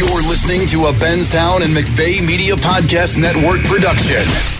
You're listening to a Benstown and McVeigh Media Podcast Network production.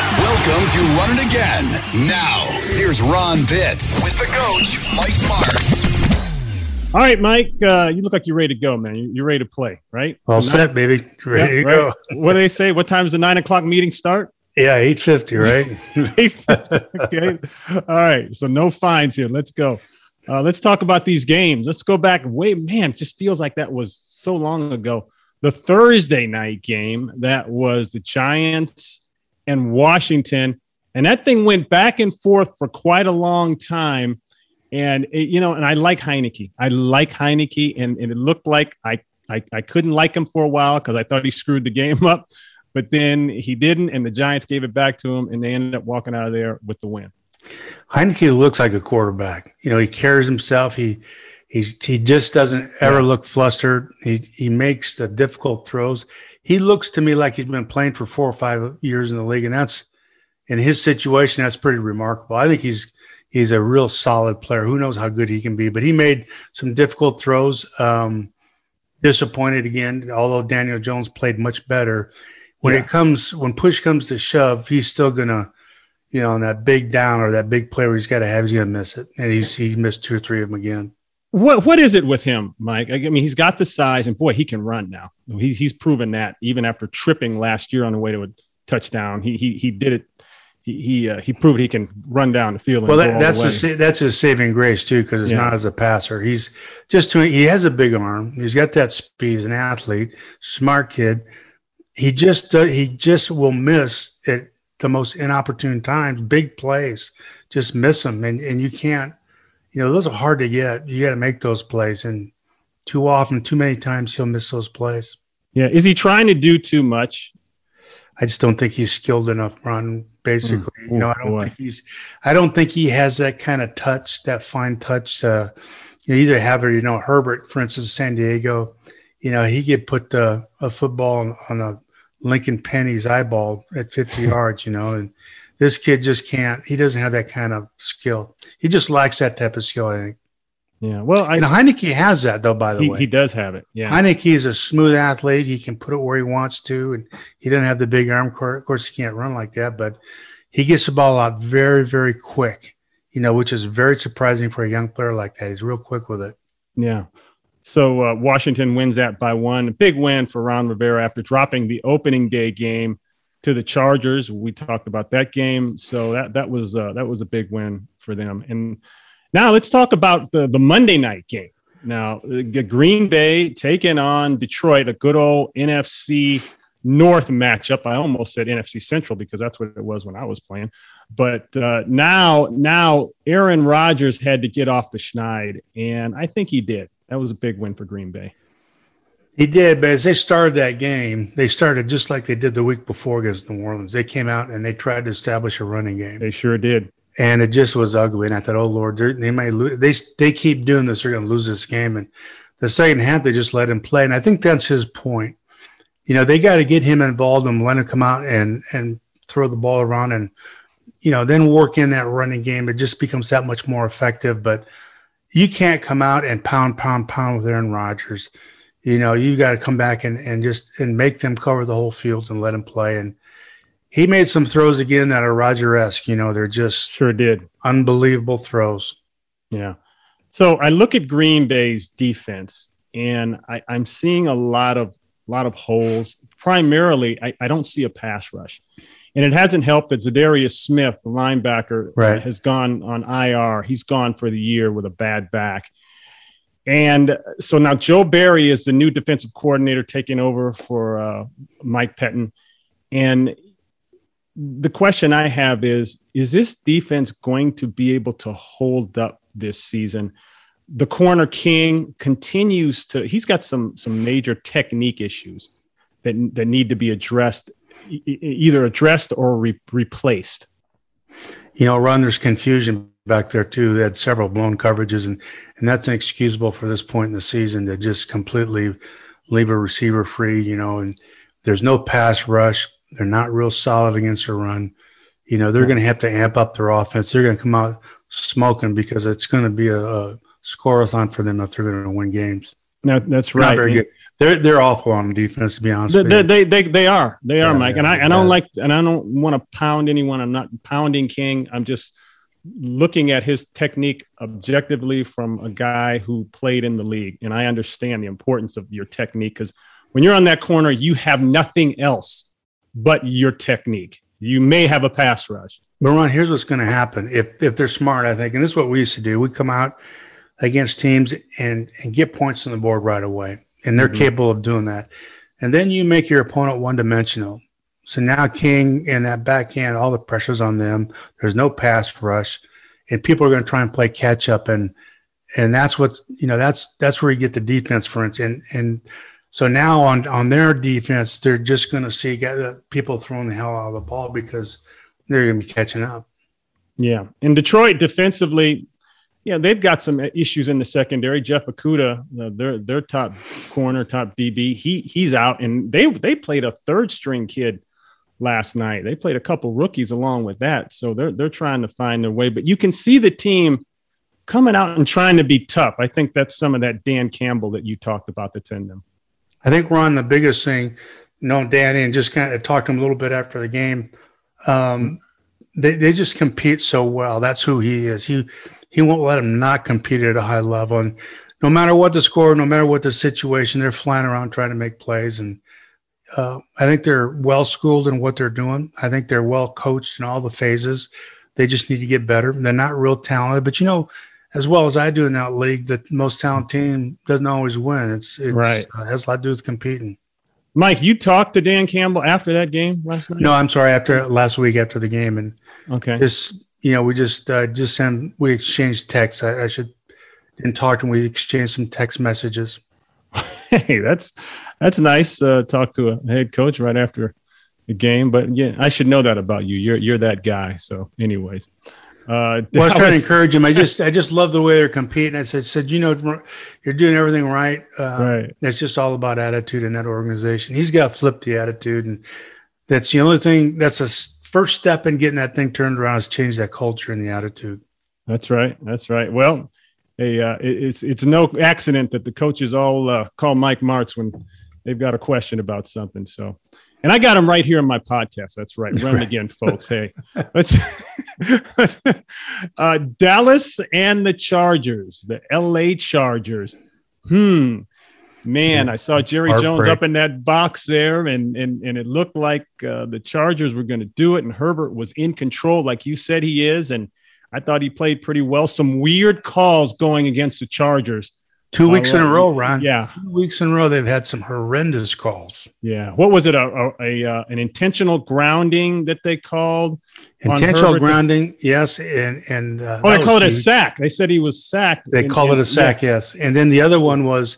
Welcome to Run It Again. Now, here's Ron Pitts with the coach, Mike Martz. All right, Mike, uh, you look like you're ready to go, man. You're ready to play, right? All so set, nine, baby. Ready yeah, to right? go. what do they say? What time does the nine o'clock meeting start? Yeah, eight fifty, right? 8:50, okay. All right. So no fines here. Let's go. Uh, let's talk about these games. Let's go back. Wait, man, it just feels like that was so long ago. The Thursday night game that was the Giants and Washington. And that thing went back and forth for quite a long time. And, it, you know, and I like Heinicke. I like Heinicke. And, and it looked like I, I, I couldn't like him for a while because I thought he screwed the game up. But then he didn't. And the Giants gave it back to him. And they ended up walking out of there with the win. Heinicke looks like a quarterback. You know, he carries himself. He, He's, he just doesn't ever yeah. look flustered. He, he makes the difficult throws he looks to me like he's been playing for four or five years in the league, and that's in his situation. That's pretty remarkable. I think he's he's a real solid player. Who knows how good he can be? But he made some difficult throws. Um, disappointed again, although Daniel Jones played much better. When yeah. it comes, when push comes to shove, he's still gonna, you know, on that big down or that big play where he's got to have, he's gonna miss it, and he's he missed two or three of them again. What what is it with him, Mike? I mean, he's got the size, and boy, he can run now. He's he's proven that even after tripping last year on the way to a touchdown, he he he did it. He he uh, he proved he can run down the field. well, that, that's a, that's his saving grace too, because it's yeah. not as a passer. He's just too, he has a big arm. He's got that speed. He's an athlete, smart kid. He just uh, he just will miss at the most inopportune times, big plays. Just miss them, and and you can't you know, those are hard to get. You got to make those plays, and too often, too many times, he'll miss those plays. Yeah, is he trying to do too much? I just don't think he's skilled enough. Ron. basically, mm, you know, I don't boy. think he's. I don't think he has that kind of touch, that fine touch. To, you either have it, you know, Herbert, for instance, San Diego. You know, he could put uh, a football on, on a Lincoln Penny's eyeball at 50 yards. You know, and this kid just can't. He doesn't have that kind of skill. He just lacks that type of skill. I think. Yeah. Well, I, and Heinicke has that though. By the he, way, he does have it. Yeah. Heinicke is a smooth athlete. He can put it where he wants to, and he doesn't have the big arm. Of course, he can't run like that, but he gets the ball out very, very quick. You know, which is very surprising for a young player like that. He's real quick with it. Yeah. So uh, Washington wins that by one. Big win for Ron Rivera after dropping the opening day game to the Chargers. We talked about that game, so that that was uh, that was a big win for them. And now let's talk about the the Monday night game. Now, Green Bay taking on Detroit, a good old NFC North matchup. I almost said NFC Central because that's what it was when I was playing. But uh, now, now Aaron Rodgers had to get off the schneid, and I think he did. That was a big win for Green Bay. He did, but as they started that game, they started just like they did the week before against New Orleans. They came out and they tried to establish a running game. They sure did, and it just was ugly. And I thought, oh Lord, they might lose. They they keep doing this, they're going to lose this game. And the second half, they just let him play, and I think that's his point. You know, they got to get him involved and let him come out and and throw the ball around, and you know, then work in that running game. It just becomes that much more effective. But you can't come out and pound, pound, pound with Aaron Rodgers you know, you got to come back and, and just and make them cover the whole field and let him play. And he made some throws again that are Roger esque. You know, they're just sure did unbelievable throws. Yeah. So I look at Green Bay's defense, and I, I'm seeing a lot of lot of holes. Primarily, I, I don't see a pass rush. And it hasn't helped that Za'Darius Smith, the linebacker, right. has gone on IR. He's gone for the year with a bad back. And so now Joe Barry is the new defensive coordinator taking over for uh, Mike Pettine. And the question I have is Is this defense going to be able to hold up this season? The corner king continues to, he's got some, some major technique issues. that that need to be addressed, either addressed or re- replaced. You know, Ron, there's confusion back there too. They had several blown coverages, and and that's inexcusable for this point in the season to just completely leave a receiver free. You know, and there's no pass rush. They're not real solid against a run. You know, they're going to have to amp up their offense. They're going to come out smoking because it's going to be a, a scoreathon for them if they're going to win games. No, that's right. Not very good. They're they're awful on defense, to be honest. They they, they, they they are they are, yeah, Mike. Yeah, and I, I don't like and I don't want to pound anyone. I'm not pounding King. I'm just looking at his technique objectively from a guy who played in the league, and I understand the importance of your technique because when you're on that corner, you have nothing else but your technique. You may have a pass rush. But Ron, here's what's going to happen if if they're smart. I think, and this is what we used to do. We come out against teams and and get points on the board right away, and they're mm-hmm. capable of doing that. And then you make your opponent one dimensional. So now King and that backhand, all the pressure's on them. There's no pass rush, and people are going to try and play catch up, and and that's what you know. That's that's where you get the defense, for instance, and and so now on on their defense, they're just going to see people throwing the hell out of the ball because they're going to be catching up. Yeah, in Detroit defensively, yeah, they've got some issues in the secondary. Jeff Okudah, uh, their their top corner, top DB, he he's out, and they they played a third string kid last night. They played a couple rookies along with that, so they're they're trying to find their way. But you can see the team coming out and trying to be tough. I think that's some of that Dan Campbell that you talked about that's in them. I think Ron, the biggest thing, you know, Danny, and just kind of talked to him a little bit after the game. Um, they, they just compete so well. That's who he is. He he won't let them not compete at a high level. And no matter what the score, no matter what the situation, they're flying around trying to make plays. And uh, I think they're well schooled in what they're doing. I think they're well coached in all the phases. They just need to get better. They're not real talented, but you know, as well as I do in that league, the most talented team doesn't always win. It's, it's right. Uh, has a lot to do with competing. Mike, you talked to Dan Campbell after that game last night? No, I'm sorry. After last week, after the game, and okay, just you know, we just uh, just sent we exchanged texts. I, I should didn't talk to him. We exchanged some text messages. Hey, that's that's nice. Uh, talk to a head coach right after the game, but yeah, I should know that about you. You're you're that guy. So, anyways. Uh, well, I was trying to encourage him. I just, I just love the way they're competing. I said, said, you know, you're doing everything right. Uh, right. It's just all about attitude in that organization. He's got to flip the attitude, and that's the only thing. That's the first step in getting that thing turned around is change that culture and the attitude. That's right. That's right. Well, hey, uh, it's it's no accident that the coaches all uh, call Mike Martz when they've got a question about something. So and I got him right here in my podcast. That's right. Run right. again, folks. Hey, let's uh, Dallas and the Chargers, the LA Chargers. Hmm. Man, I saw Jerry Jones up in that box there, and and and it looked like uh, the Chargers were going to do it, and Herbert was in control, like you said he is, and I thought he played pretty well. Some weird calls going against the Chargers Two weeks in a row, Ron. Yeah, two weeks in a row, they've had some horrendous calls. Yeah, what was it? A, a, a uh, an intentional grounding that they called? Intentional grounding, yes, and and uh, oh, they call it a sack. They said he was sacked. They call it a sack, yeah. yes. And then the other one was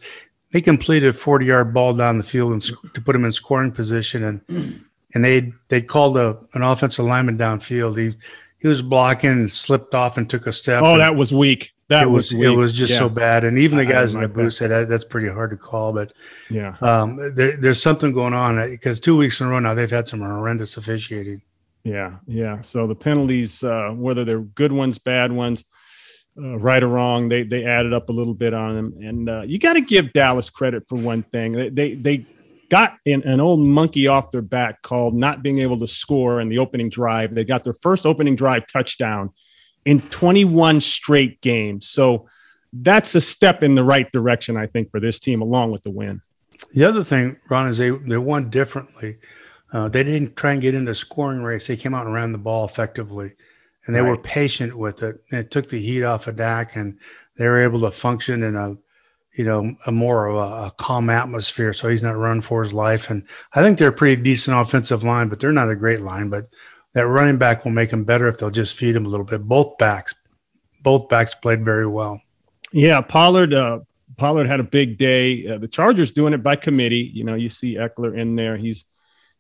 they completed a forty yard ball down the field and to put him in scoring position, and and they they called a an offensive lineman downfield. He he was blocking and slipped off and took a step. Oh, that was weak. That it was, was it was just yeah. so bad, and even the guys in the booth said that, that's pretty hard to call. But yeah, um, there, there's something going on because two weeks in a row now they've had some horrendous officiating. Yeah, yeah. So the penalties, uh, whether they're good ones, bad ones, uh, right or wrong, they they added up a little bit on them. And uh, you got to give Dallas credit for one thing. They they, they got an, an, old monkey off their back called not being able to score in the opening drive. They got their first opening drive touchdown in 21 straight games. So that's a step in the right direction, I think, for this team, along with the win. The other thing, Ron, is they, they won differently. Uh, they didn't try and get into a scoring race. They came out and ran the ball effectively, and they right. were patient with it. And it took the heat off of Dak, and they were able to function in a, you know, a more of a, a calm atmosphere. So he's not running for his life. And I think they're a pretty decent offensive line, but they're not a great line. But that running back will make them better if they'll just feed him a little bit. Both backs, both backs played very well. Yeah, Pollard. Uh, Pollard had a big day. Uh, the Chargers doing it by committee. You know, you see Ekeler in there. He's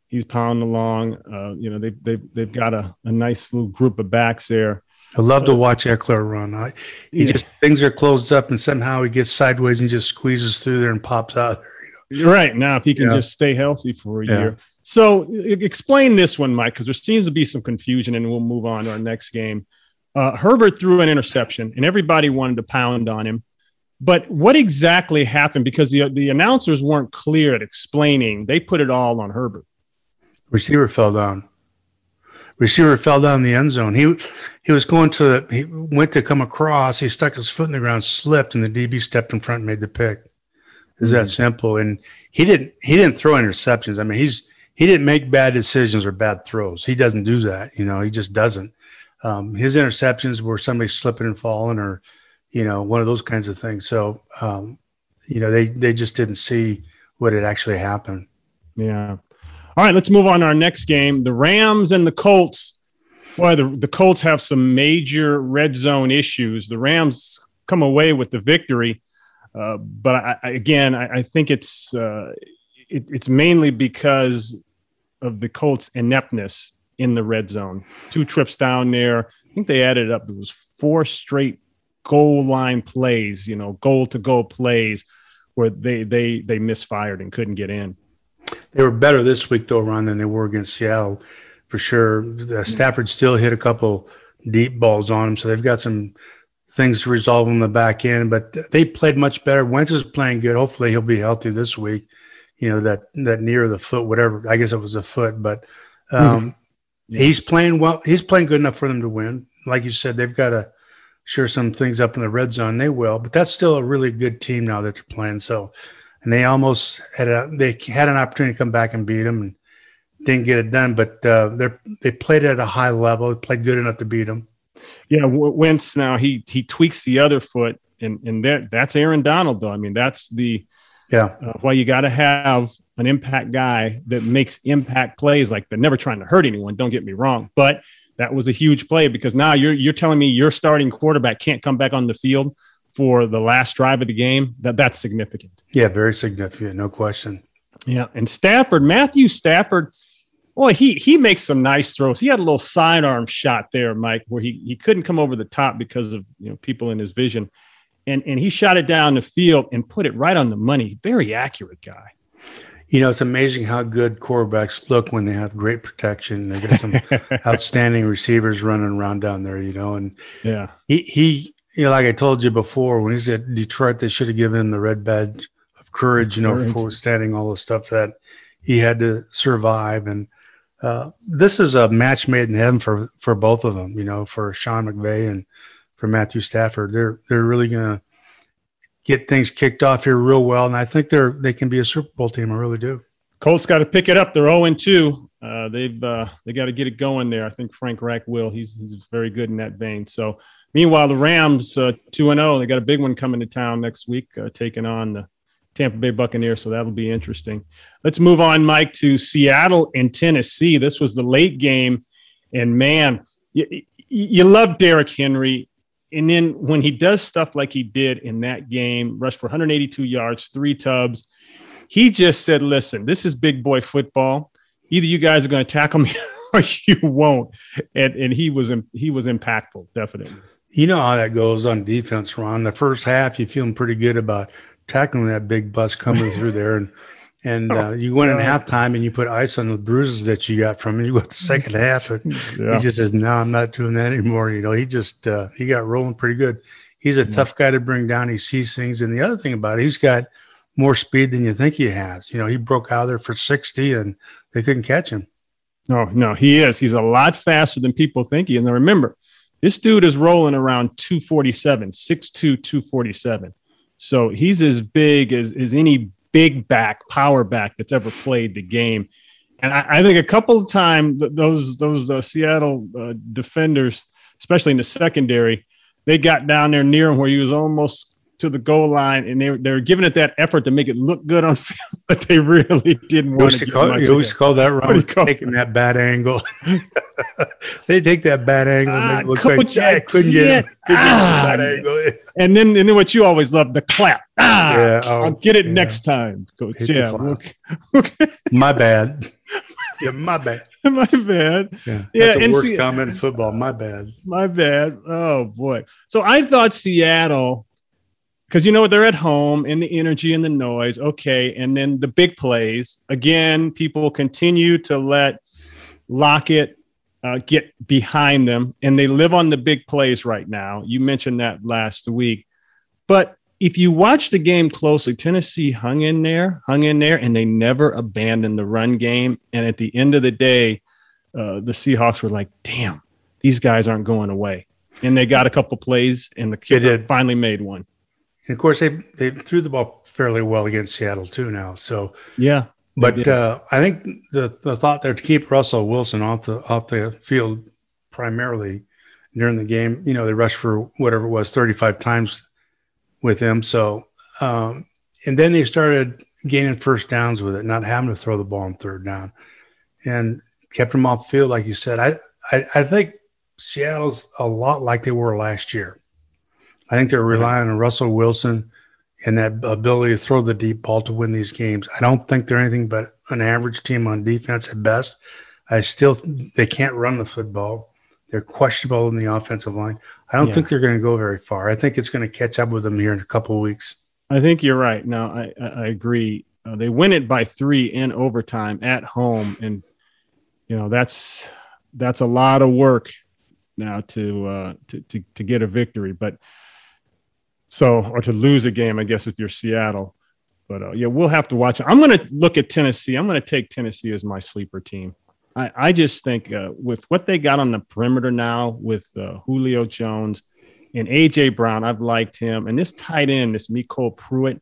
he's pounding along. Uh, you know, they they they've got a, a nice little group of backs there. I love to watch Ekeler run. I, he yeah. just things are closed up, and somehow he gets sideways and just squeezes through there and pops out there. You know? Right now, if he can yeah. just stay healthy for a yeah. year. So, explain this one, Mike, because there seems to be some confusion, and we'll move on to our next game. Uh, Herbert threw an interception, and everybody wanted to pound on him. But what exactly happened? Because the the announcers weren't clear at explaining. They put it all on Herbert. Receiver fell down. Receiver fell down in the end zone. He he was going to he went to come across. He stuck his foot in the ground, slipped, and the DB stepped in front and made the pick. Is mm-hmm. that simple? And he didn't he didn't throw interceptions. I mean, he's he didn't make bad decisions or bad throws. He doesn't do that. You know, he just doesn't. Um, his interceptions were somebody slipping and falling, or you know, one of those kinds of things. So, um, you know, they they just didn't see what had actually happened. Yeah. All right, let's move on to our next game. The Rams and the Colts. Boy, the, the Colts have some major red zone issues. The Rams come away with the victory, uh, but I, I, again, I, I, think it's uh, it, it's mainly because of the Colts' ineptness in the red zone. Two trips down there. I think they added up. It was four straight goal line plays. You know, goal to goal plays where they they they misfired and couldn't get in. They were better this week though, Ron, than they were against Seattle, for sure. The Stafford still hit a couple deep balls on him, so they've got some things to resolve on the back end. But they played much better. Wentz is playing good. Hopefully, he'll be healthy this week. You know that that near the foot, whatever. I guess it was a foot, but um, mm-hmm. he's playing well. He's playing good enough for them to win. Like you said, they've got to sure some things up in the red zone. They will, but that's still a really good team now that they're playing. So and they almost had a they had an opportunity to come back and beat them and didn't get it done. But uh, they they played at a high level, played good enough to beat them. Yeah, Wentz now he he tweaks the other foot, and and that that's Aaron Donald though. I mean that's the yeah uh, why you got to have an impact guy that makes impact plays like they're never trying to hurt anyone. Don't get me wrong, but that was a huge play because now you're you're telling me your starting quarterback can't come back on the field for the last drive of the game, that that's significant. Yeah, very significant, no question. Yeah, and Stafford, Matthew Stafford, boy, he he makes some nice throws. He had a little sidearm shot there, Mike, where he he couldn't come over the top because of you know people in his vision, and and he shot it down the field and put it right on the money. Very accurate guy. You know, it's amazing how good quarterbacks look when they have great protection. They got some outstanding receivers running around down there. You know, and yeah, he he you know, like I told you before, when he's at Detroit, they should have given him the red badge of courage, you know, courage. for standing all the stuff that he had to survive. And uh, this is a match made in heaven for for both of them, you know, for Sean McVay and for Matthew Stafford. They're they're really gonna get things kicked off here real well, and I think they're they can be a Super Bowl team. I really do. Colts got to pick it up. They're zero and two. Uh, they've uh, they got to get it going there. I think Frank Reich will. He's he's very good in that vein. So Meanwhile, the Rams uh, two and zero. Oh, they got a big one coming to town next week, uh, taking on the Tampa Bay Buccaneers. So that'll be interesting. Let's move on, Mike, to Seattle and Tennessee. This was the late game, and man, you, you love Derrick Henry. And then when he does stuff like he did in that game, rushed for 182 yards, three tubs, he just said, "Listen, this is big boy football. Either you guys are going to tackle me." or you won't, and and he was he was impactful, definitely. You know how that goes on defense, Ron. The first half, you're feeling pretty good about tackling that big bus coming through there, and and oh, uh, you went in halftime and you put ice on the bruises that you got from it. You go to the second half, and yeah. he just says, "No, I'm not doing that anymore." You know, he just uh, he got rolling pretty good. He's a yeah. tough guy to bring down. He sees things, and the other thing about it, he's got more speed than you think he has. You know, he broke out there for 60, and they couldn't catch him. No, no, he is. He's a lot faster than people think he. And remember, this dude is rolling around 247, 6'2, 247. So he's as big as, as any big back, power back that's ever played the game. And I, I think a couple of times those those uh, Seattle uh, defenders, especially in the secondary, they got down there near him where he was almost to the goal line, and they they were giving it that effort to make it look good on film, but they really didn't want to. Call, you always call that run taking that bad angle. they take that bad angle and make it look Coach, like yeah, I couldn't get it. Ah, bad angle. And then and then what you always love the clap. Ah, yeah, oh, I'll get it yeah. next time, Coach. Hit yeah, my bad. Yeah, my bad. my bad. Yeah, yeah. and worst see, comment in football. My bad. My bad. Oh boy. So I thought Seattle, because you know they're at home and the energy and the noise. Okay, and then the big plays. Again, people continue to let Lockett uh, get behind them, and they live on the big plays right now. You mentioned that last week, but if you watch the game closely, Tennessee hung in there, hung in there, and they never abandoned the run game. And at the end of the day, uh, the Seahawks were like, "Damn, these guys aren't going away." And they got a couple plays, and the kid finally made one. And of course, they they threw the ball fairly well against Seattle too. Now, so yeah. But uh, I think the the thought there to keep Russell Wilson off the off the field primarily during the game. You know, they rushed for whatever it was, thirty five times with him. So, um, and then they started gaining first downs with it, not having to throw the ball on third down, and kept him off the field, like you said. I, I, I think Seattle's a lot like they were last year. I think they're relying on Russell Wilson and that ability to throw the deep ball to win these games. I don't think they're anything but an average team on defense at best. I still they can't run the football. They're questionable in the offensive line. I don't yeah. think they're going to go very far. I think it's going to catch up with them here in a couple of weeks. I think you're right. No, I, I agree. Uh, they win it by three in overtime at home, and you know that's that's a lot of work now to uh, to, to to get a victory. But so or to lose a game, I guess if you're Seattle. But uh, yeah, we'll have to watch. I'm going to look at Tennessee. I'm going to take Tennessee as my sleeper team. I, I just think uh, with what they got on the perimeter now with uh, Julio Jones and AJ Brown, I've liked him. And this tight end, this MyCole Pruitt,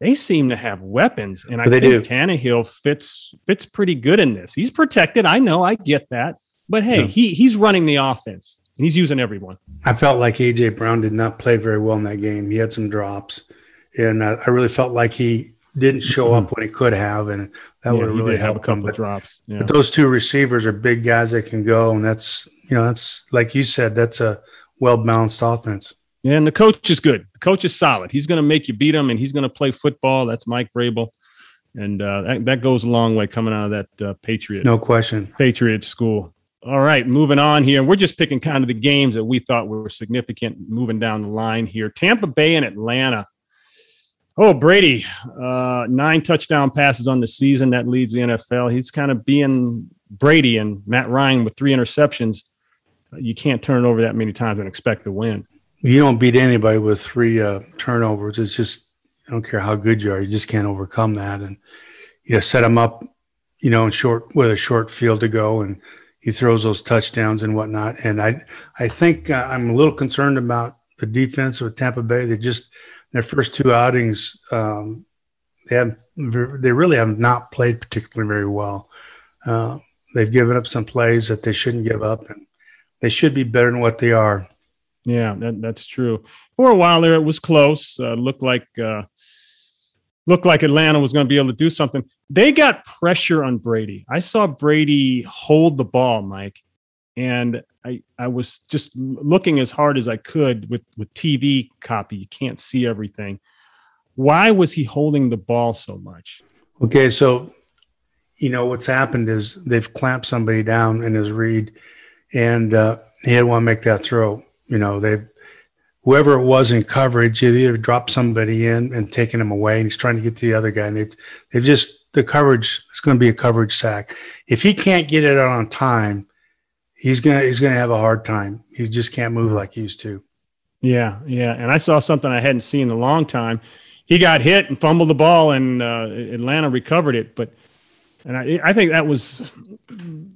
they seem to have weapons. And I think do. Tannehill fits fits pretty good in this. He's protected. I know, I get that. But hey, yeah. he he's running the offense and he's using everyone. I felt like AJ Brown did not play very well in that game. He had some drops, and I, I really felt like he didn't show up when he could have, and that yeah, would really help a couple But, drops. Yeah. but those two receivers are big guys that can go, and that's you know that's like you said, that's a well balanced offense. Yeah, and the coach is good. The coach is solid. He's going to make you beat him, and he's going to play football. That's Mike Vrabel, and uh, that, that goes a long way coming out of that uh, Patriot. No question. Patriot school. All right, moving on here. We're just picking kind of the games that we thought were significant moving down the line here. Tampa Bay and Atlanta. Oh, Brady, uh, nine touchdown passes on the season. That leads the NFL. He's kind of being Brady and Matt Ryan with three interceptions. You can't turn over that many times and expect to win. You don't beat anybody with three uh, turnovers. It's just, I don't care how good you are, you just can't overcome that. And you know, set him up, you know, in short with a short field to go, and he throws those touchdowns and whatnot. And I, I think uh, I'm a little concerned about the defense of Tampa Bay. They just their first two outings, um, they have they really have not played particularly very well. Uh, they've given up some plays that they shouldn't give up, and they should be better than what they are. Yeah, that, that's true. For a while there, it was close. Uh, looked like uh, looked like Atlanta was going to be able to do something. They got pressure on Brady. I saw Brady hold the ball, Mike, and I I was just looking as hard as I could with with TV copy. You can't see everything. Why was he holding the ball so much? Okay, so you know what's happened is they've clamped somebody down in his read, and uh, he didn't want to make that throw. You know they whoever it was in coverage, they either dropped somebody in and taken him away, and he's trying to get to the other guy, and they've they've just the coverage is going to be a coverage sack. If he can't get it out on time, he's gonna he's gonna have a hard time. He just can't move like he used to. Yeah, yeah. And I saw something I hadn't seen in a long time. He got hit and fumbled the ball, and uh, Atlanta recovered it. But and I, I think that was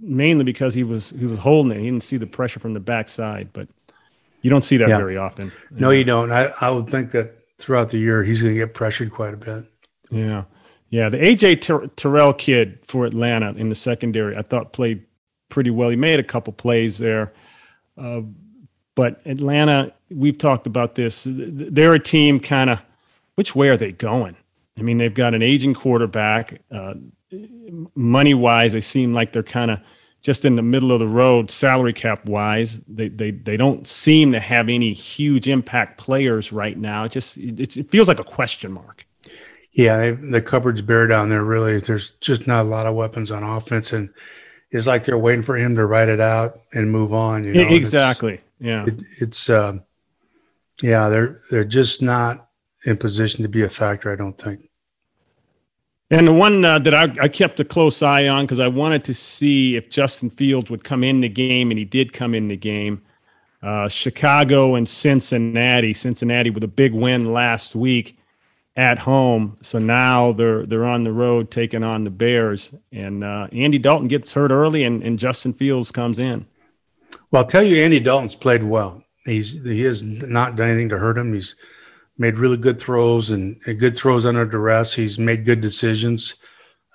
mainly because he was he was holding it. He didn't see the pressure from the backside. But you don't see that yeah. very often. No, you don't. I, I would think that throughout the year he's going to get pressured quite a bit. Yeah, yeah. The AJ Ter- Terrell kid for Atlanta in the secondary, I thought played pretty well. He made a couple plays there, uh, but Atlanta we've talked about this. They're a team kind of. Which way are they going? I mean, they've got an aging quarterback. Uh, money wise, they seem like they're kind of just in the middle of the road salary cap wise. They, they, they don't seem to have any huge impact players right now. It just it, it feels like a question mark. Yeah, they, the cupboard's bare down there. Really, there's just not a lot of weapons on offense, and it's like they're waiting for him to write it out and move on. You know? exactly. It's, yeah. It, it's uh, yeah, they're they're just not in position to be a factor. I don't think. And the one uh, that I, I, kept a close eye on because I wanted to see if Justin Fields would come in the game, and he did come in the game. Uh, Chicago and Cincinnati. Cincinnati with a big win last week at home, so now they're they're on the road taking on the Bears. And uh, Andy Dalton gets hurt early, and, and Justin Fields comes in. Well, I'll tell you, Andy Dalton's played well. He's he has not done anything to hurt him. He's made really good throws and, and good throws under duress. He's made good decisions.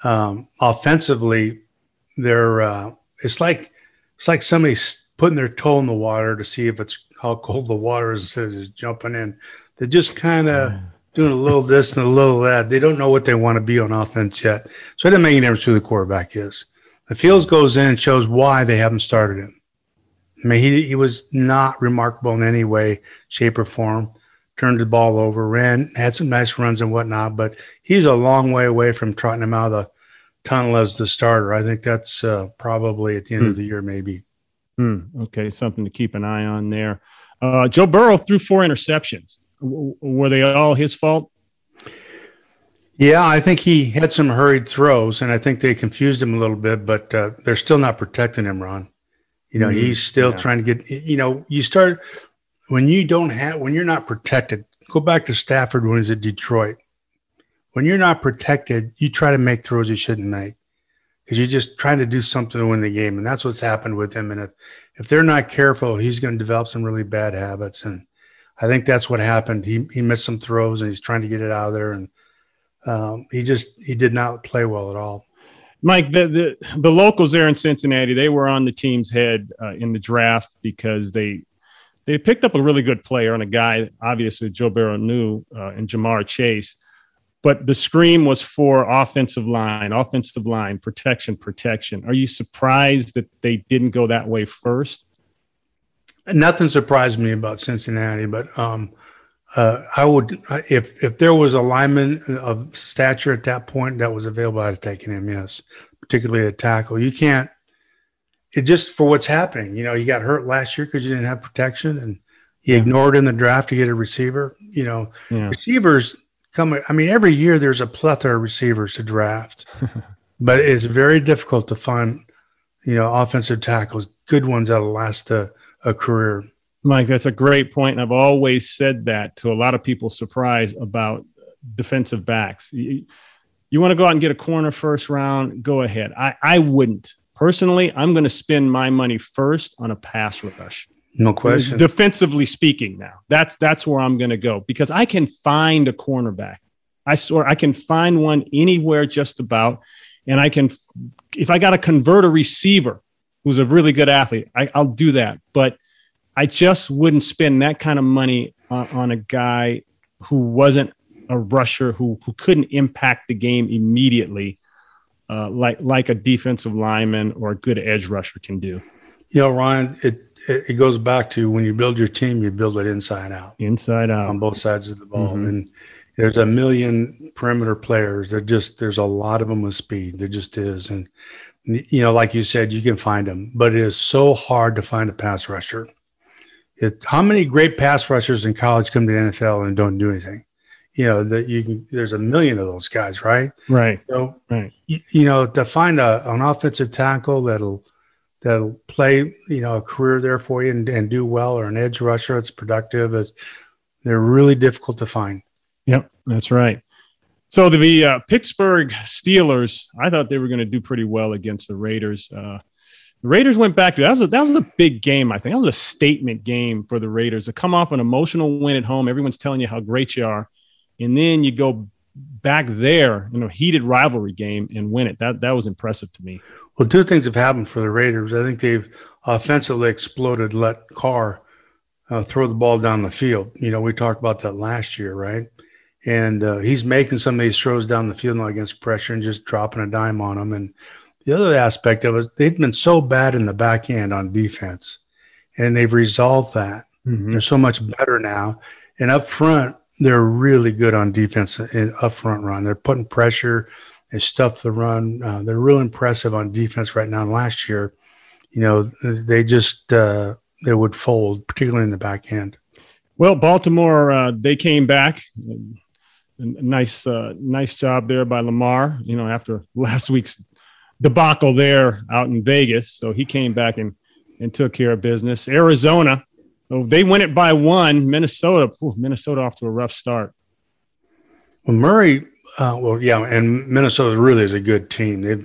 Um, offensively, they're uh, it's like it's like somebody's putting their toe in the water to see if it's how cold the water is instead of just jumping in. They're just kind of doing a little this and a little that. They don't know what they want to be on offense yet. So it doesn't make any difference who the quarterback is. The Fields goes in and shows why they haven't started him. I mean, he, he was not remarkable in any way, shape, or form turned the ball over, ran, had some nice runs and whatnot, but he's a long way away from trotting him out of the tunnel as the starter. I think that's uh, probably at the end of hmm. the year, maybe. Hmm. Okay, something to keep an eye on there. Uh, Joe Burrow threw four interceptions. W- were they all his fault? Yeah, I think he had some hurried throws, and I think they confused him a little bit. But uh, they're still not protecting him, Ron. You know, mm he's still yeah. trying to get. You know, you start when you don't have when you're not protected go back to stafford when he's at detroit. When you're not protected you try to make throws you shouldn't make because you're just trying to do something to win the game and that's what's happened with him and if if they're not careful he's going to develop some really bad habits and i think that's what happened. He, he missed some throws and he's trying to get it out of there and um, he just he did not play well at all. Mike, the, the, the locals there in Cincinnati, they were on the team's head uh, in the draft because they they picked up a really good player and a guy, obviously Joe Burrow knew, uh, and Ja'Marr Chase. But the scream was for offensive line, offensive line, protection, protection. Are you surprised that they didn't go that way first? Nothing surprised me about Cincinnati, but um, uh, I would if if there was a lineman of stature at that point that was available, I'd have taken him. Yes, particularly a tackle. You can't it just for what's happening. You know, you got hurt last year because you didn't have protection, and you yeah. ignored in the draft to get a receiver. You know, yeah. receivers come. I mean, every year there's a plethora of receivers to draft, but it's very difficult to find, you know, offensive tackles, good ones that'll last a, a career. Mike, that's a great point, and I've always said that to a lot of people's surprise about defensive backs. You, you want to go out and get a corner first round, go ahead. I, I wouldn't. Personally, I'm going to spend my money first on a pass rush. No question. Defensively speaking, now that's that's where I'm going to go because I can find a cornerback. I swear I can find one anywhere just about, and I can if I got to convert a receiver who's a really good athlete, I, will do that. But I just wouldn't spend that kind of money on, on a guy who wasn't a rusher who who couldn't impact the game immediately uh, like like a defensive lineman or a good edge rusher can do. You know, Ryan, it it goes back to when you build your team, you build it inside out, inside out on both sides of the ball, mm-hmm. and there's a million perimeter players. There just there's a lot of them with speed. There just is, and you know, like you said, you can find them, but it is so hard to find a pass rusher. It, how many great pass rushers in college come to the NFL and don't do anything? You know that you can there's a million of those guys right? Right. So right. you, you know to find a, an offensive tackle that'll that'll play you know a career there for you and, and do well or an edge rusher that's productive is they're really difficult to find. Yep that's right. So the, the uh, pittsburgh steelers i thought they were going to do pretty well against the raiders. Uh, the Raiders went back to that was a, that was a big game. I think. That was a statement game for the Raiders to come off an emotional win at home. Everyone's telling you how great you are, and then you go back there, you know, heated rivalry game and win it. That that was impressive to me. Well, two things have happened for the Raiders. I think they've offensively exploded. Let Carr uh, throw the ball down the field. You know, we talked about that last year, right? And uh, he's making some of these throws down the field now against pressure and just dropping a dime on them. And the other aspect of it, they've been so bad in the back end on defense, and they've resolved that. Mm-hmm. They're so much better now. And up front, they're really good on defense in up front run. They're putting pressure. They stuff the run. Uh, they're real impressive on defense right now. And last year, you know, they just uh, they would fold, particularly in the back end. Well, Baltimore, uh, they came back. Nice, uh, nice job there by Lamar. You know, after last week's debacle there out in Vegas, so he came back and and took care of business. Arizona, oh, they win it by one. Minnesota, ooh, Minnesota off to a rough start. Well, Murray, uh, well, yeah, and Minnesota really is a good team. They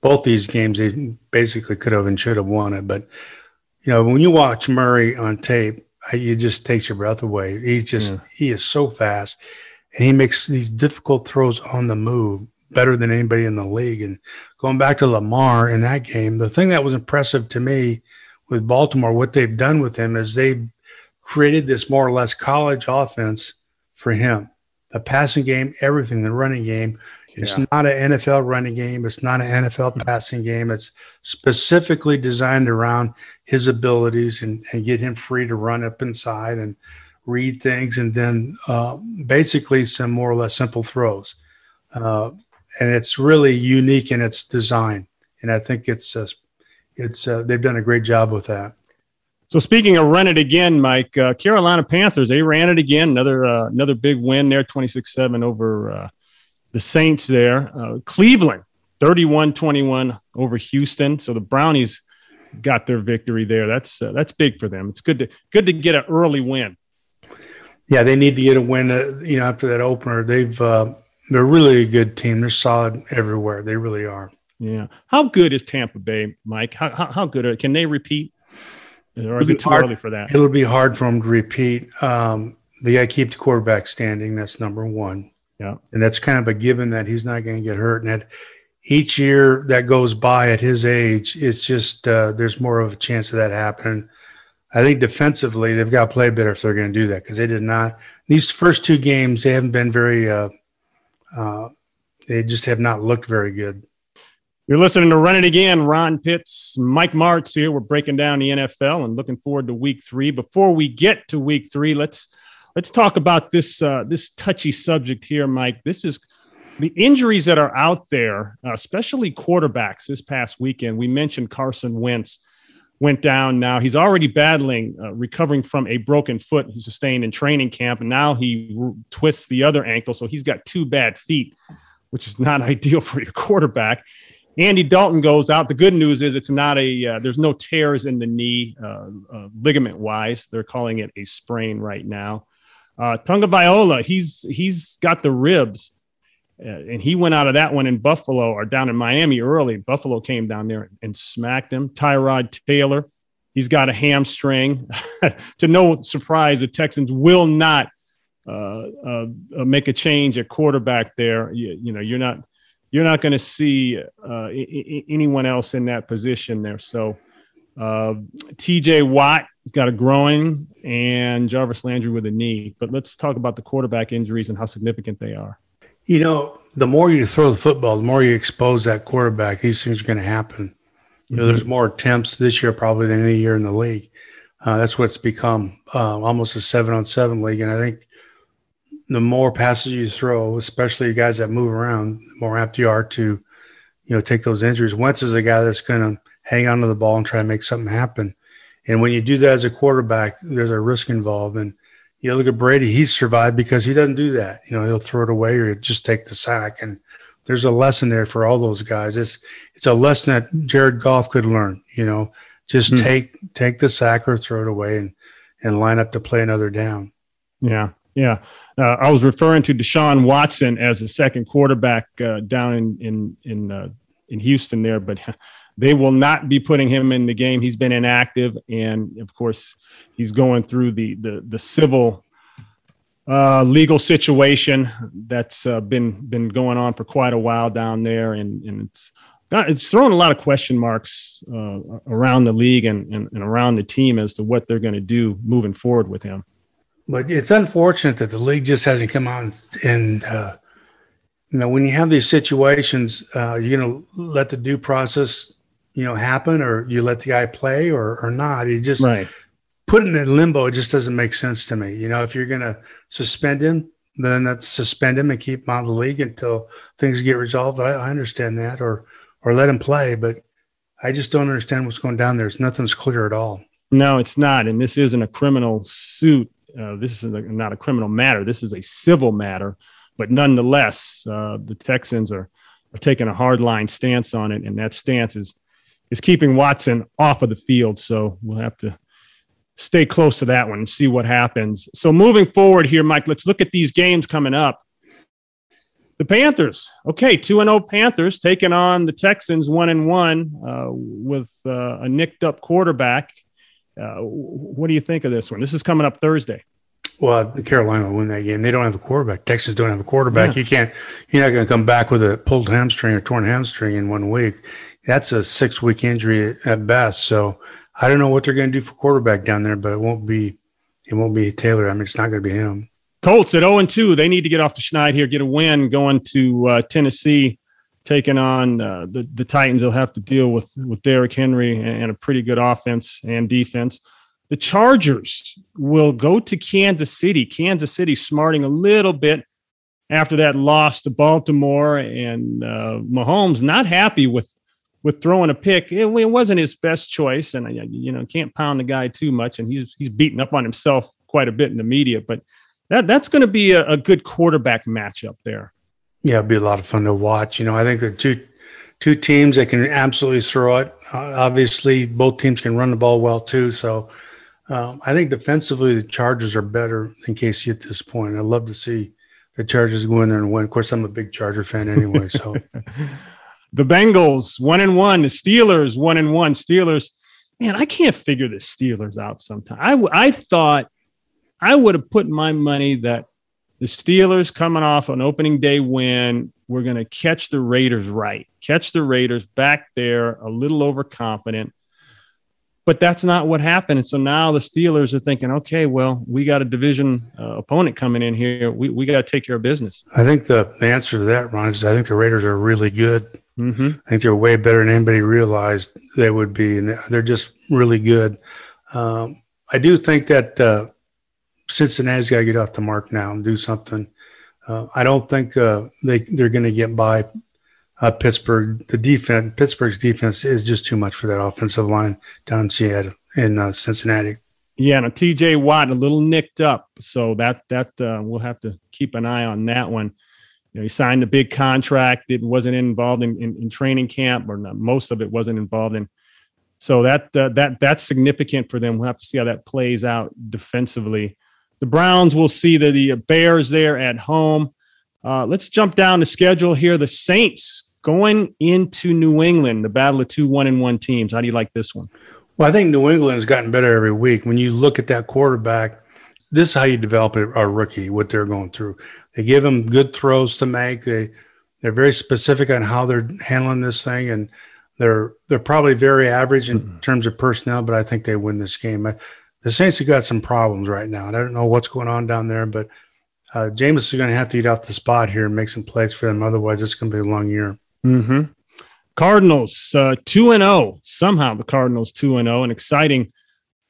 both these games they basically could have and should have won it, but you know when you watch Murray on tape, it just takes your breath away. He's just yeah. he is so fast, and he makes these difficult throws on the move better than anybody in the league. And going back to Lamar in that game, the thing that was impressive to me with Baltimore, what they've done with him is they've created this more or less college offense for him. The passing game, everything, the running game. It's yeah. not an NFL running game. It's not an NFL passing game. It's specifically designed around his abilities and, and get him free to run up inside and read things and then uh, basically some more or less simple throws. Uh, and it's really unique in its design. And I think it's uh, it's uh, they've done a great job with that. So speaking of run it again, Mike, uh, Carolina Panthers they ran it again. Another uh, another big win there, 26-7 over uh, the Saints there. Uh, Cleveland 31-21 over Houston. So the Brownies got their victory there. That's uh, that's big for them. It's good to good to get an early win. Yeah, they need to get a win. Uh, you know, after that opener, they've they're really a good team. They're solid everywhere. They really are. Yeah. How good is Tampa Bay, Mike? How, how, how good are, can they repeat? Or is it too hard, early for that? It'll be hard for them to repeat. Um, they got to keep the quarterback standing. That's number one. Yeah. And that's kind of a given that he's not going to get hurt. And that each year that goes by at his age, it's just uh, there's more of a chance of that happening. I think defensively, they've got to play better if they're going to do that because they did not. These first two games, they haven't been very uh, uh, they just have not looked very good. You're listening to Run It Again. Ron Pitts, Mike Martz here. We're breaking down the NFL and looking forward to Week Three. Before we get to Week Three, let's let's talk about this uh, this touchy subject here, Mike. This is the injuries that are out there, uh, especially quarterbacks. This past weekend, we mentioned Carson Wentz went down. Now he's already battling, uh, recovering from a broken foot he sustained in training camp, and now he twists the other ankle. So he's got two bad feet, which is not ideal for your quarterback. Andy Dalton goes out. The good news is it's not a uh, there's no tears in the knee uh, uh ligament wise. They're calling it a sprain right now. Uh, Tagovailoa, he's he's got the ribs uh, and he went out of that one in Buffalo or down in Miami early. Buffalo came down there and smacked him. Tyrod Taylor, he's got a hamstring. to no surprise, the Texans will not uh, uh, uh make a change at quarterback there. You, you know, you're not you're not going to see uh, I- anyone else in that position there. So uh, T.J. Watt has got a groin and Jarvis Landry with a knee. But let's talk about the quarterback injuries and how significant they are. You know, the more you throw the football, the more you expose that quarterback. These things are going to happen. You know, mm-hmm. there's more attempts this year probably than any year in the league. Uh, that's what's become uh, almost a seven on seven league. And I think the more passes you throw, especially guys that move around, the more apt you are to, you know, take those injuries. Wentz is a guy that's going to hang on to the ball and try to make something happen. And when you do that as a quarterback, there's a risk involved. And you know, look at Brady, he's survived because he doesn't do that. You know, he'll throw it away or just take the sack. And there's a lesson there for all those guys. It's it's a lesson that Jared Goff could learn, you know, just mm-hmm. take take the sack or throw it away and and line up to play another down. Yeah. Yeah. Uh, I was referring to Deshaun Watson as a second quarterback uh, down in in in uh, in Houston there, but they will not be putting him in the game. He's been inactive, and of course, he's going through the the, the civil uh, legal situation that's uh, been been going on for quite a while down there, and, and it's it's throwing a lot of question marks uh, around the league and, and, and around the team as to what they're going to do moving forward with him. But it's unfortunate that the league just hasn't come out and, uh, you know, when you have these situations, uh, you're going to let the due process, you know, happen or you let the guy play or, or not. You just right. put it in limbo. It just doesn't make sense to me. You know, if you're going to suspend him, then that's suspend him and keep him out of the league until things get resolved. I, I understand that. Or, or let him play. But I just don't understand what's going down there. It's nothing's clear at all. No, it's not. And this isn't a criminal suit. Uh, this is not a criminal matter. This is a civil matter. But nonetheless, uh, the Texans are, are taking a hard line stance on it, and that stance is is keeping Watson off of the field. So we'll have to stay close to that one and see what happens. So moving forward here, Mike, let's look at these games coming up. The Panthers, okay, two and zero oh Panthers taking on the Texans, one and one uh, with uh, a nicked up quarterback. Uh, what do you think of this one? This is coming up Thursday. Well, Carolina will win that game. They don't have a quarterback. Texas don't have a quarterback. Yeah. You can't. You're not going to come back with a pulled hamstring or torn hamstring in one week. That's a six week injury at best. So I don't know what they're going to do for quarterback down there, but it won't be. It won't be Taylor. I mean, it's not going to be him. Colts at 0 2. They need to get off the schneid here, get a win going to uh, Tennessee, taking on uh, the, the Titans. They'll have to deal with, with Derrick Henry and a pretty good offense and defense. The Chargers will go to Kansas City. Kansas City smarting a little bit after that loss to Baltimore, and uh, Mahomes not happy with with throwing a pick. It, it, wasn't his best choice, and you know can't pound the guy too much, and he's he's beating up on himself quite a bit in the media, but that that's going to be a, a, good quarterback matchup there. Yeah, it'll be a lot of fun to watch. You know, I think the two two teams that can absolutely throw it. Uh, obviously, both teams can run the ball well too. So, um, I think defensively, the Chargers are better than KC at this point. I'd love to see the Chargers go in there and win. Of course, I'm a big Charger fan anyway. So, the Bengals one and one, the Steelers one and one. Steelers, man, I can't figure the Steelers out. Sometimes I I thought I would have put my money that the Steelers coming off an opening day win, we're going to catch the Raiders right, catch the Raiders back there a little overconfident. But that's not what happened. And so now the Steelers are thinking, okay, well, we got a division uh, opponent coming in here. We, we got to take care of business. I think the, the answer to that, Ron, is I think the Raiders are really good. Mm-hmm. I think they're way better than anybody realized they would be. And they're just really good. Um, I do think that uh, Cincinnati's got to get off the mark now and do something. Uh, I don't think uh, they they're going to get by uh, Pittsburgh. The defense, Pittsburgh's defense, is just too much for that offensive line down Seattle in uh, Cincinnati. Yeah, no, T.J. Watt a little nicked up, so that that uh, we'll have to keep an eye on that one. You know, he signed a big contract. It wasn't involved in, in, in training camp, or not, most of it wasn't involved in. So that uh, that that's significant for them. We'll have to see how that plays out defensively. The Browns will see the, the Bears there at home. Uh, let's jump down the schedule here. The Saints going into New England, the battle of two one and one teams. How do you like this one? Well, I think New England has gotten better every week. When you look at that quarterback, this is how you develop a, rookie. What they're going through, they give them good throws to make. They they're very specific on how they're handling this thing, and they're they're probably very average in mm-hmm. terms of personnel. But I think they win this game. I, the Saints have got some problems right now. And I don't know what's going on down there, but uh, Jameis is going to have to eat off the spot here and make some plays for them. Otherwise, it's going to be a long year. Mm-hmm. Cardinals uh, two and zero. Oh. Somehow the Cardinals two and zero. An exciting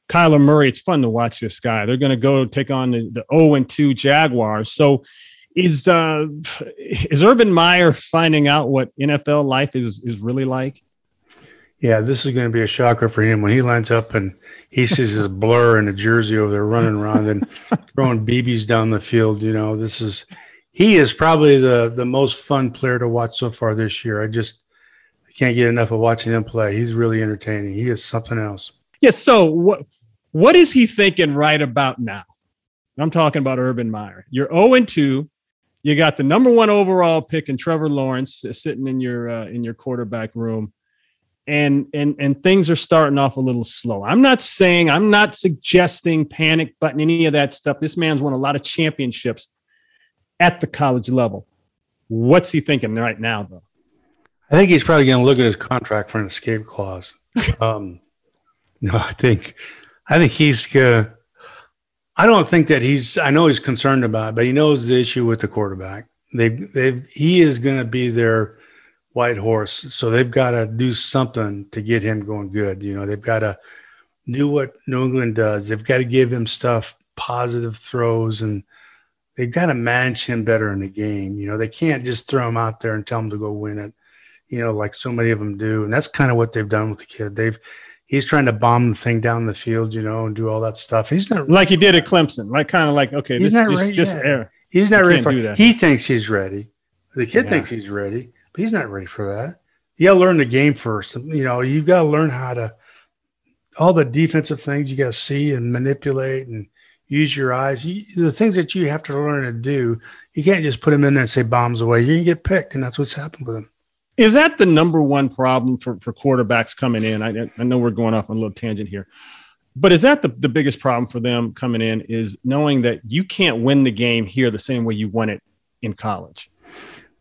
Kyler Murray. It's fun to watch this guy. They're going to go take on the, zero and two Jaguars. So is uh, is Urban Meyer finding out what NFL life is is really like? Yeah, this is going to be a shocker for him when he lines up and he sees his blur in a jersey over there running around and throwing BBs down the field. You know, this is he is probably the the most fun player to watch so far this year. I just I can't get enough of watching him play. He's really entertaining. He is something else. Yes. Yeah, so what what is he thinking right about now? I'm talking about Urban Meyer. You're 0 and 2. You got the number one overall pick in Trevor Lawrence sitting in your uh, in your quarterback room and and and things are starting off a little slow. I'm not saying I'm not suggesting panic button any of that stuff. This man's won a lot of championships at the college level. What's he thinking right now though? I think he's probably going to look at his contract for an escape clause. um, no, I think, I think he's. Uh, I don't think that he's. I know he's concerned about, it, but he knows the issue with the quarterback. They, they, he is going to be their white horse, so they've got to do something to get him going good. You know, they've got to do what New England does. They've got to give him stuff, positive throws, and they've got to manage him better in the game. You know, they can't just throw him out there and tell him to go win it. You know, like so many of them do, and that's kind of what they've done with the kid. They've he's trying to bomb the thing down the field, you know, and do all that stuff. He's not like he did at Clemson, like kind of like okay, he's this, not just, ready. just air. He's not ready for that. He thinks he's ready. The kid Yeah. thinks he's ready, he's not ready for that. You got to learn the game first. You know, you've got to learn how to all the defensive things you got to see and manipulate and use your eyes. You, the things that you have to learn to do, you can't just put them in there and say bombs away. You're gonna get picked, and that's what's happened with him. Is that the number one problem for, for quarterbacks coming in? I, I know we're going off on a little tangent here, but is that the, the biggest problem for them coming in is knowing that you can't win the game here the same way you won it in college?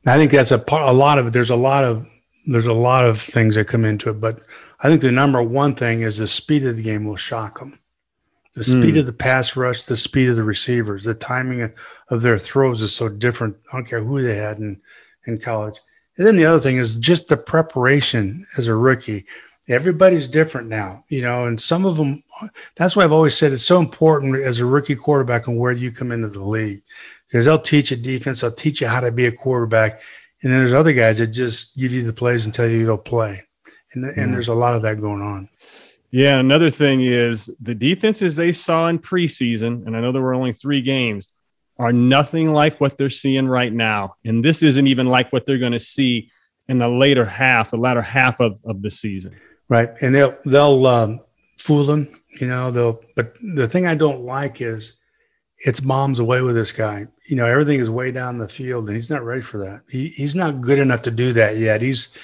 And I think that's a part. A lot of it. There's a lot of there's a lot of things that come into it, but I think the number one thing is the speed of the game will shock them. The speed Mm. of the pass rush, the speed of the receivers, the timing of, of their throws is so different. I don't care who they had in in college. And then the other thing is just the preparation as a rookie. Everybody's different now, you know, and some of them. That's why I've always said it's so important as a rookie quarterback and where you come into the league because they'll teach you defense, they'll teach you how to be a quarterback, and then there's other guys that just give you the plays and tell you go play, and Mm. and there's a lot of that going on. Yeah, another thing is the defenses they saw in preseason, and I know there were only three games, are nothing like what they're seeing right now. And this isn't even like what they're going to see in the later half, the latter half of, of the season. Right, and they'll they'll um, fool them, you know. They'll, but the thing I don't like is it's mom's away with this guy. You know, everything is way down the field, and he's not ready for that. He, he's not good enough to do that yet. He's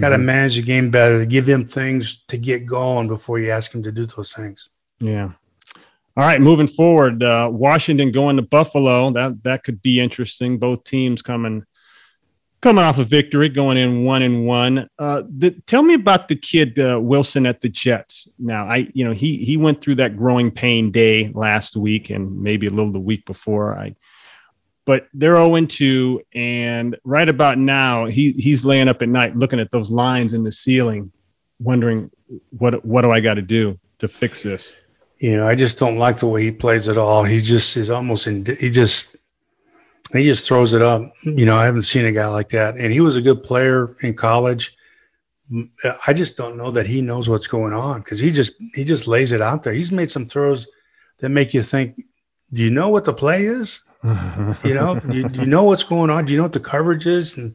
got to manage the game better, to give him things to get going before you ask him to do those things. Yeah. All right, moving forward, uh, Washington going to Buffalo. That that could be interesting. Both teams coming coming off a victory, going in one and one. Uh, the, tell me about the kid uh, Wilson at the Jets. Now, I you know he he went through that growing pain day last week and maybe a little the week before. I but they're 0 2, and right about now he he's laying up at night looking at those lines in the ceiling, wondering what what do I got to do to fix this. You know, I just don't like the way he plays at all. He just is almost in. He just he just throws it up. You know, I haven't seen a guy like that. And he was a good player in college. I just don't know that he knows what's going on because he just he just lays it out there. He's made some throws that make you think, do you know what the play is? You know, do, you- do you know what's going on? Do you know what the coverage is? And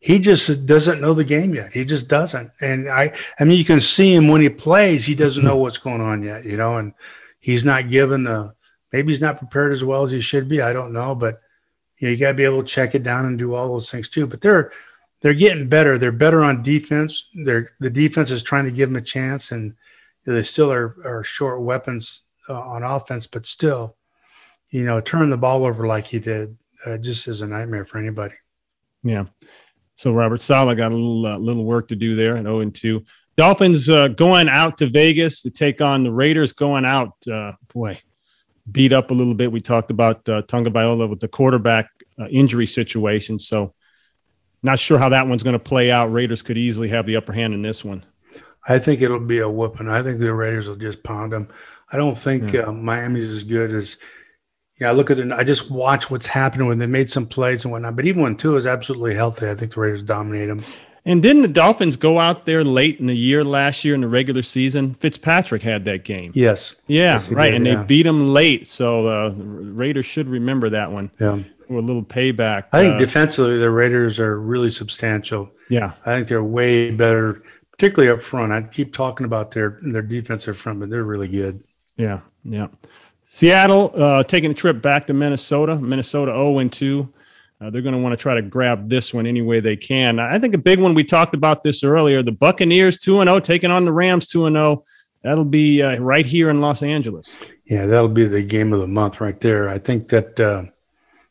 he just doesn't know the game yet. He just doesn't. And I, I mean, you can see him when he plays. He doesn't know what's going on yet. You know, and he's not given the. Maybe he's not prepared as well as he should be. I don't know, but you know, you got to be able to check it down and do all those things too. But they're they're getting better. They're better on defense. They're the defense is trying to give them a chance, and they still are are short weapons uh, on offense. But still, you know, turn the ball over like he did uh, just is a nightmare for anybody. Yeah. So Robert Saleh got a little uh, little work to do there at 0 and 2. Dolphins uh, going out to Vegas to take on the Raiders. Going out, uh, boy, beat up a little bit. We talked about uh, Tagovailoa with the quarterback uh, injury situation. So not sure how that one's going to play out. Raiders could easily have the upper hand in this one. I think it'll be a whooping. I think the Raiders will just pound them. I don't think uh, Miami's as good as. Yeah, I look at them. I just watch what's happening when they made some plays and whatnot. But even when Tua is absolutely healthy, I think the Raiders dominate them. And didn't the Dolphins go out there late in the year last year in the regular season? Fitzpatrick had that game. Yes. Yeah, Yes, right. did, and yeah. they beat them late. So the Raiders should remember that one. Yeah. A little payback. I think Uh, defensively, the Raiders are really substantial. yeah. I think they're way better, particularly up front. I keep talking about their their defensive front, but they're really good. Yeah, yeah. Seattle uh, taking a trip back to Minnesota. Minnesota 0 and 2. Uh, they're going to want to try to grab this one any way they can. I think a big one. We talked about this earlier. The Buccaneers 2 and 0 taking on the Rams 2 and 0. That'll be uh, right here in Los Angeles. Yeah, that'll be the game of the month right there. I think that uh,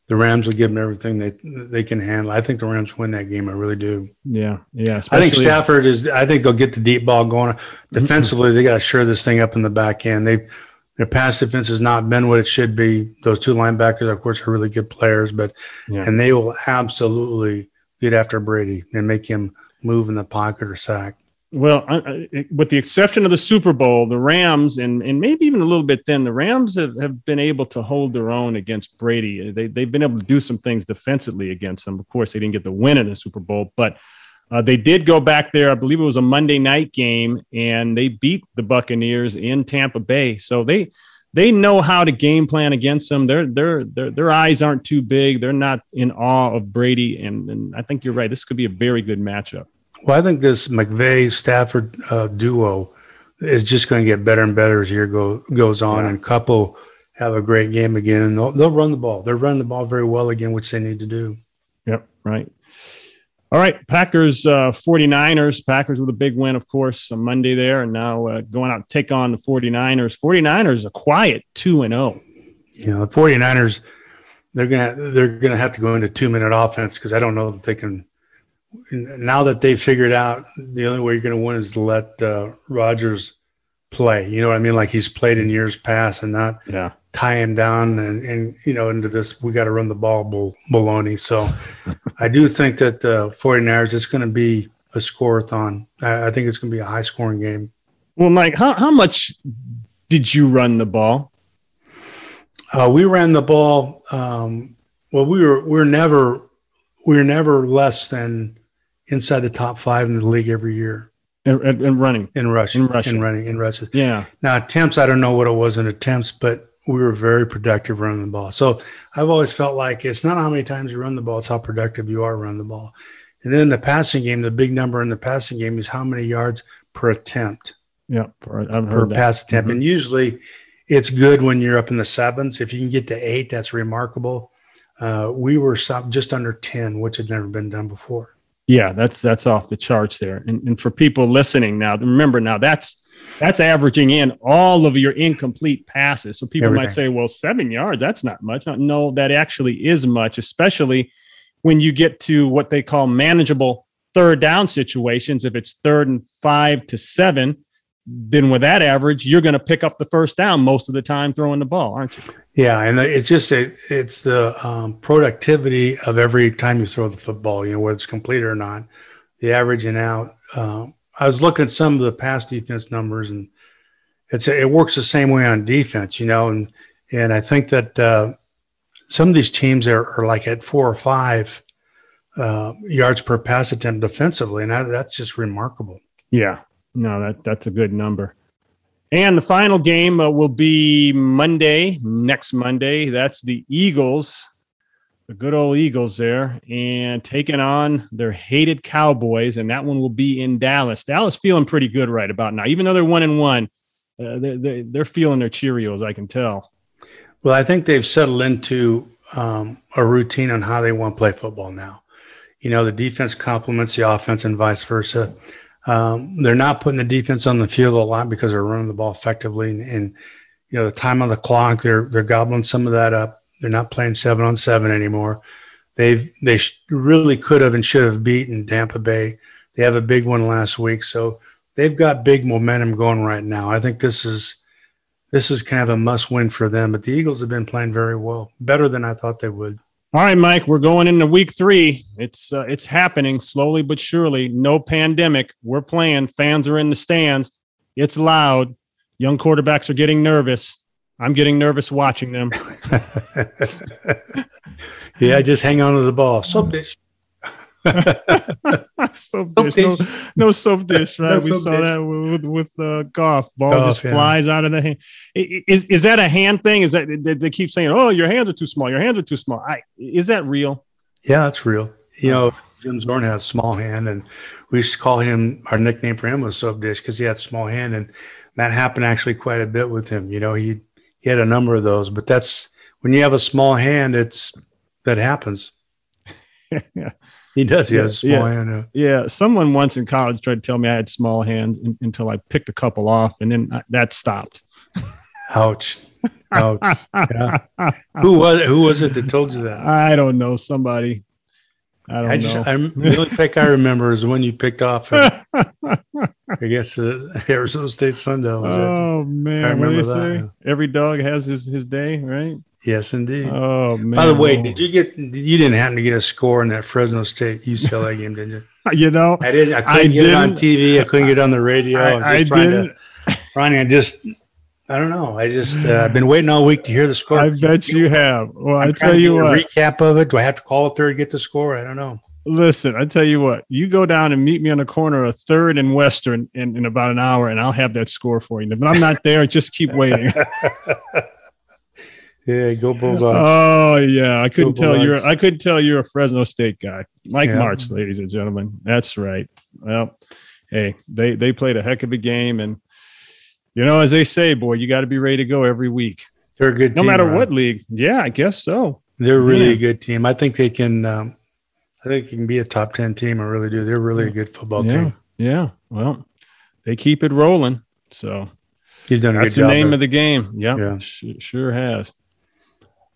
the Rams will give them everything they they can handle. I think the Rams win that game. I really do. Yeah, yeah. I think Stafford is. I think they'll get the deep ball going. Defensively, they got to shore this thing up in the back end. They their pass defense has not been what it should be. Those two linebackers, of course, are really good players, but yeah. and they will absolutely get after Brady and make him move in the pocket or sack. Well, with the exception of the Super Bowl, the Rams and and maybe even a little bit then, the Rams have, have been able to hold their own against Brady. They they've been able to do some things defensively against them. Of course, they didn't get the win in the Super Bowl, but uh, they did go back there. I believe it was a Monday night game, and they beat the Buccaneers in Tampa Bay. So they they know how to game plan against them. Their their their their eyes aren't too big. They're not in awe of Brady, and, and I think you're right. This could be a very good matchup. Well, I think this McVay Stafford uh, duo is just going to get better and better as year go, goes on. Yeah. And Couple have a great game again, and they'll, they'll run the ball. They're running the ball very well again, which they need to do. Yep, right. All right, Packers, uh, 49ers. Packers with a big win, of course, on Monday there, and now uh, going out to take on the 49ers. 49ers a quiet 2 and 0. You know, the 49ers, they're going to they're going to have to go into two minute offense because I don't know that they can now that they've figured out the only way you're going to win is to let uh, Rodgers play. You know what I mean? Like he's played in years past, and not yeah. tie him down and, and you know into this. We got to run the ball bull, baloney. So I do think that uh, 49ers it's going to be a scoreathon. I, I think it's going to be a high scoring game. Well, Mike, how how much did you run the ball? Uh, we ran the ball. Um, well, we were we we're never we we're never less than inside the top five in the league every year. and running. In rushing. In rushing. In running. In rushes. Yeah. Now, attempts, I don't know what it was in attempts, but we were very productive running the ball. So I've always felt like it's not how many times you run the ball, it's how productive you are running the ball. And then in the passing game, the big number in the passing game is how many yards per attempt. Yeah, per, I've per pass attempt. Mm-hmm. And usually it's good when you're up in the sevens. If you can get to eight, that's remarkable. Uh, we were just under 10, which had never been done before. Yeah, that's that's off the charts there. And, and for people listening now, remember now that's that's averaging in all of your incomplete passes. So people Everything. might say, well, seven yards, that's not much. No, that actually is much, especially when you get to what they call manageable third down situations. If it's third and five to seven, then with that average, you're going to pick up the first down most of the time throwing the ball, aren't you? Yeah, and it's just a, it's the um, productivity of every time you throw the football. You know whether it's complete or not, the averaging out. Uh, I was looking at some of the past defense numbers, and it's it works the same way on defense. You know, and and I think that uh, some of these teams are, are like at four or five uh, yards per pass attempt defensively, and that, that's just remarkable. Yeah, no, that that's a good number. And the final game uh, will be Monday, next Monday. That's the Eagles, the good old Eagles there, and taking on their hated Cowboys. And that one will be in Dallas. Dallas feeling pretty good right about now, even though they're one and one. Uh, they're, they're feeling their Cheerios, I can tell. Well, I think they've settled into um, a routine on how they want to play football now. You know, the defense complements the offense and vice versa. Um, they're not putting the defense on the field a lot because they're running the ball effectively, and, and, you know the time on the clock they're they're gobbling some of that up. They're not playing seven on seven anymore. They've they really could have and should have beaten Tampa Bay. They have a big one last week, so they've got big momentum going right now. I think this is this is kind of a must win for them. But the Eagles have been playing very well, better than I thought they would. All right, Mike, we're going into week three. It's uh, it's happening slowly but surely. No pandemic. We're playing. Fans are in the stands. It's loud. Young quarterbacks are getting nervous. I'm getting nervous watching them. yeah, just hang on to the ball. So bitch. soap dish. No, no soap dish, right? No we saw dish. that with with uh, Goff. Ball Goff, just yeah. flies out of the hand. Is is that a hand thing? Is that they, they, keep saying, "Oh, your hands are too small. Your hands are too small." I, is that real? Yeah, that's real. You know, Jim Zorn had a small hand, and we used to call him. Our nickname for him was soap dish because he had a small hand, and that happened actually quite a bit with him. You know, he he had a number of those, but that's when you have a small hand, it's that happens. yeah. He does. He yeah, has small yeah. hand. Yeah. Someone once in college tried to tell me I had small hands in, until I picked a couple off, and then I, that stopped. Ouch. Ouch. yeah. Who was it? Who was it that told you that? I don't know. Somebody. I don't I just know. I, the only pick I remember is the one you picked off. Of, I guess uh, Arizona State Sundown. Was it? oh man, I what do you remember that. Every dog has his his day, right? Yes, indeed. Oh man. By the way, did you get? You didn't happen to get a score in that Fresno State UCLA game, did you? you know? I didn't. I couldn't I get it on. TV. I couldn't get it on the radio. I- I, was I trying didn't. to. Ronnie, I just. I don't know. I just. Uh, I've been waiting all week to hear the score. I bet you have. Well, I I'm tell you a what. recap of it. Do I have to call it third to get the score? I don't know. Listen, I tell you what. You go down and meet me on the corner of Third and Western in, in about an hour, and I'll have that score for you. But I'm not there. Just keep waiting. Yeah, go Bulldogs. Oh yeah, I couldn't Go tell you're. I couldn't tell you're a Fresno State guy, Mike Yeah. Martz, ladies and gentlemen. That's right. Well, hey, they they played a heck of a game, and you know, as they say, boy, you got to be ready to go every week, They're a good team. no team. matter Ron. what league. Yeah, I guess so. They're really Yeah. a good team. I think they can. Um, I think they can be a top ten team. I really do. They're really a good football yeah, team. yeah. Well, they keep it rolling, so He's done a that's good the job. name there. of the game. Yep, Yeah. su- sure has.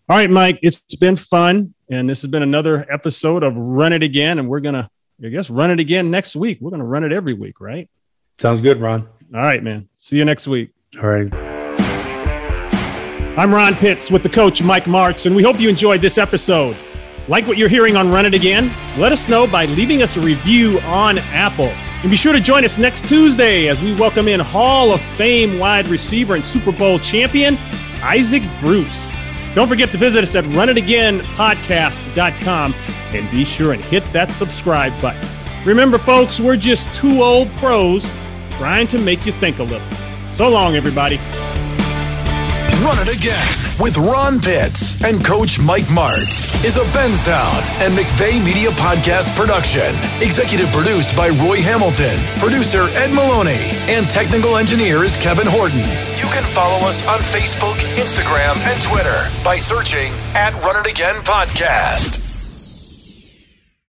All right, Mike, it's been fun, and this has been another episode of Run It Again, and we're gonna, I guess, run it again next week. We're gonna run it every week, right? Sounds good, Ron. All right, man. See you next week. All right. I'm Ron Pitts with the coach, Mike Martz, and we hope you enjoyed this episode. Like what you're hearing on Run It Again? Let us know by leaving us a review on Apple. And be sure to join us next Tuesday as we welcome in Hall of Fame wide receiver and Super Bowl champion, Isaac Bruce. Don't forget to visit us at runitagainpodcast.com and be sure and hit that subscribe button. Remember, folks, we're just two old pros trying to make you think a little. So long, everybody. Run It Again with Ron Pitts and Coach Mike Martz is a Benztown and McVay Media Podcast production. Executive produced by Roy Hamilton, producer Ed Maloney, and technical engineer is Kevin Horton. You can follow us on Facebook, Instagram, and Twitter by searching at Run It Again Podcast.